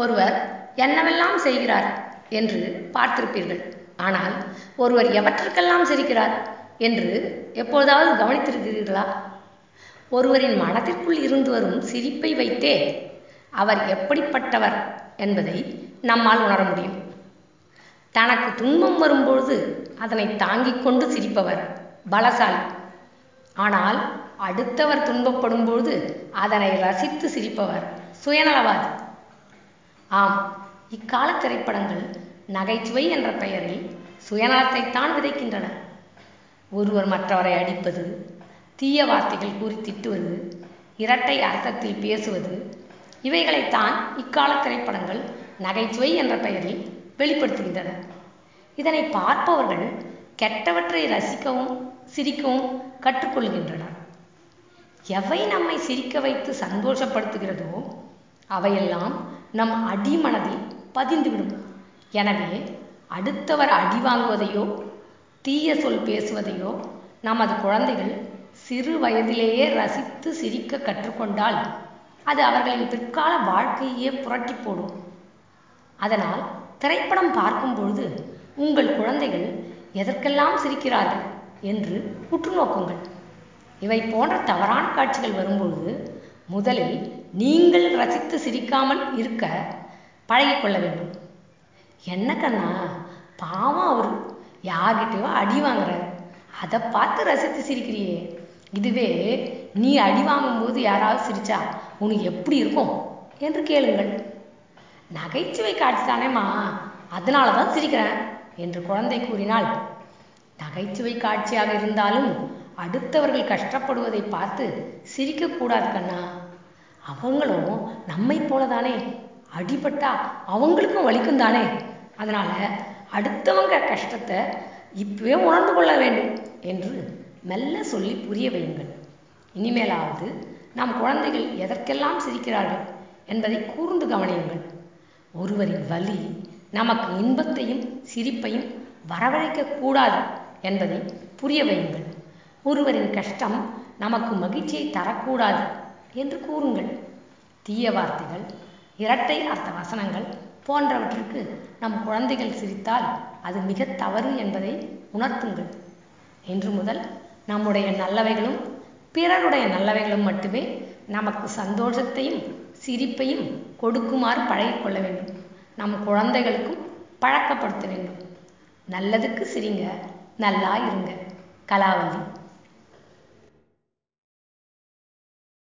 ஒருவர் என்னவெல்லாம் செய்கிறார் என்று பார்த்திருப்பீர்கள். ஆனால் ஒருவர் எவற்றுக்கெல்லாம் சிரிக்கிறார் என்று எப்பொழுதாவது கவனித்திருக்கிறீர்களா? ஒருவரின் மனதிற்குள் இருந்து வரும் சிரிப்பை வைத்தே அவர் எப்படிப்பட்டவர் என்பதை நம்மால் உணர முடியும். தனக்கு துன்பம் வரும்பொழுது அதனை தாங்கிக் கொண்டு சிரிப்பவர் பலசாலி. ஆனால் அடுத்தவர் துன்பப்படும் பொழுது அதனை ரசித்து சிரிப்பவர் சுயநலவாதி. ஆம் இக்கால திரைப்படங்கள் நகைச்சுவை என்ற பெயரில் சுயநலத்தைத்தான் விதைக்கின்றன. ஒருவர் மற்றவரை அடிப்பது தீய வார்த்தைகள் கூறி திட்டுவது இரட்டை அர்த்தத்தில் பேசுவது இவைகளைத்தான் இக்கால திரைப்படங்கள் நகைச்சுவை என்ற பெயரில் வெளிப்படுத்துகின்றன. இதனை பார்ப்பவர்கள் கெட்டவற்றை ரசிக்கவும் சிரிக்கவும் கற்றுக்கொள்கின்றனர். எவை நம்மை சிரிக்க வைத்து சந்தோஷப்படுத்துகிறதோ அவையெல்லாம் நம் அடிமனதில் பதிந்துவிடும். எனவே அடுத்தவர் அடி வாங்குவதையோ தீய சொல் பேசுவதையோ நமது குழந்தைகள் சிறு வயதிலேயே ரசித்து சிரிக்க கற்றுக்கொண்டால் அது அவர்களின் பிற்கால வாழ்க்கையே புரட்டி போடும். அதனால் திரைப்படம் பார்க்கும் பொழுது உங்கள் குழந்தைகள் எதற்கெல்லாம் சிரிக்கிறார்கள் என்று உற்று நோக்குங்கள். இவை போன்ற தவறான காட்சிகள் வரும்பொழுது முதலில் நீங்கள் ரசித்து சிரிக்காமல் இருக்க பழகி கொள்ள வேண்டும். என்ன கண்ணா? பாவம் அவர். யார்கிட்டயோ அடி வாங்குற அதை பார்த்து ரசித்து சிரிக்கிறியே. இதுவே நீ அடி வாங்கும்போது யாராவது சிரிச்சா உனக்கு எப்படி இருக்கும்? என்று கேளுங்கள். நகைச்சுவை காட்சி தானேம்மா அதனால தான் சிரிக்கிறேன் என்று குழந்தை கூறினால் நகைச்சுவை காட்சியாக இருந்தாலும் அடுத்தவர்கள் கஷ்டப்படுவதை பார்த்து சிரிக்கக்கூடாது கண்ணா. அவங்களும் நம்மை போலதானே. அடிபட்டா அவங்களுக்கும் வலிக்கும் தானே. அதனால அடுத்தவங்க கஷ்டத்தை இப்பவே உணர்ந்து கொள்ள வேண்டும் என்று மெல்ல சொல்லி புரிய வையுங்கள். இனிமேலாவது நம் குழந்தைகள் எதற்கெல்லாம் சிரிக்கிறார்கள் என்பதை கூர்ந்து கவனியுங்கள். ஒருவரின் வலி நமக்கு இன்பத்தையும் சிரிப்பையும் வரவழைக்க கூடாது என்பதை புரிய வையுங்கள். ஒருவரின் கஷ்டம் நமக்கு மகிழ்ச்சியை தரக்கூடாது. என்று கூறுங்கள். தீய வார்த்தைகள் இரட்டை அர்த்த வசனங்கள் போன்றவற்றிற்கு நம் குழந்தைகள் சிரித்தால் அது மிக தவறு என்பதை உணர்த்துங்கள். இன்று முதல் நம்முடைய நல்லவைகளும் பிறருடைய நல்லவைகளும் மட்டுமே நமக்கு சந்தோஷத்தையும் சிரிப்பையும் கொடுக்குமாறு பழகிக்கொள்ள வேண்டும். நம் குழந்தைகளுக்கும் பழக்கப்படுத்த வேண்டும். நல்லதுக்கு சிரிங்க நல்லா இருங்க கலாவல்லி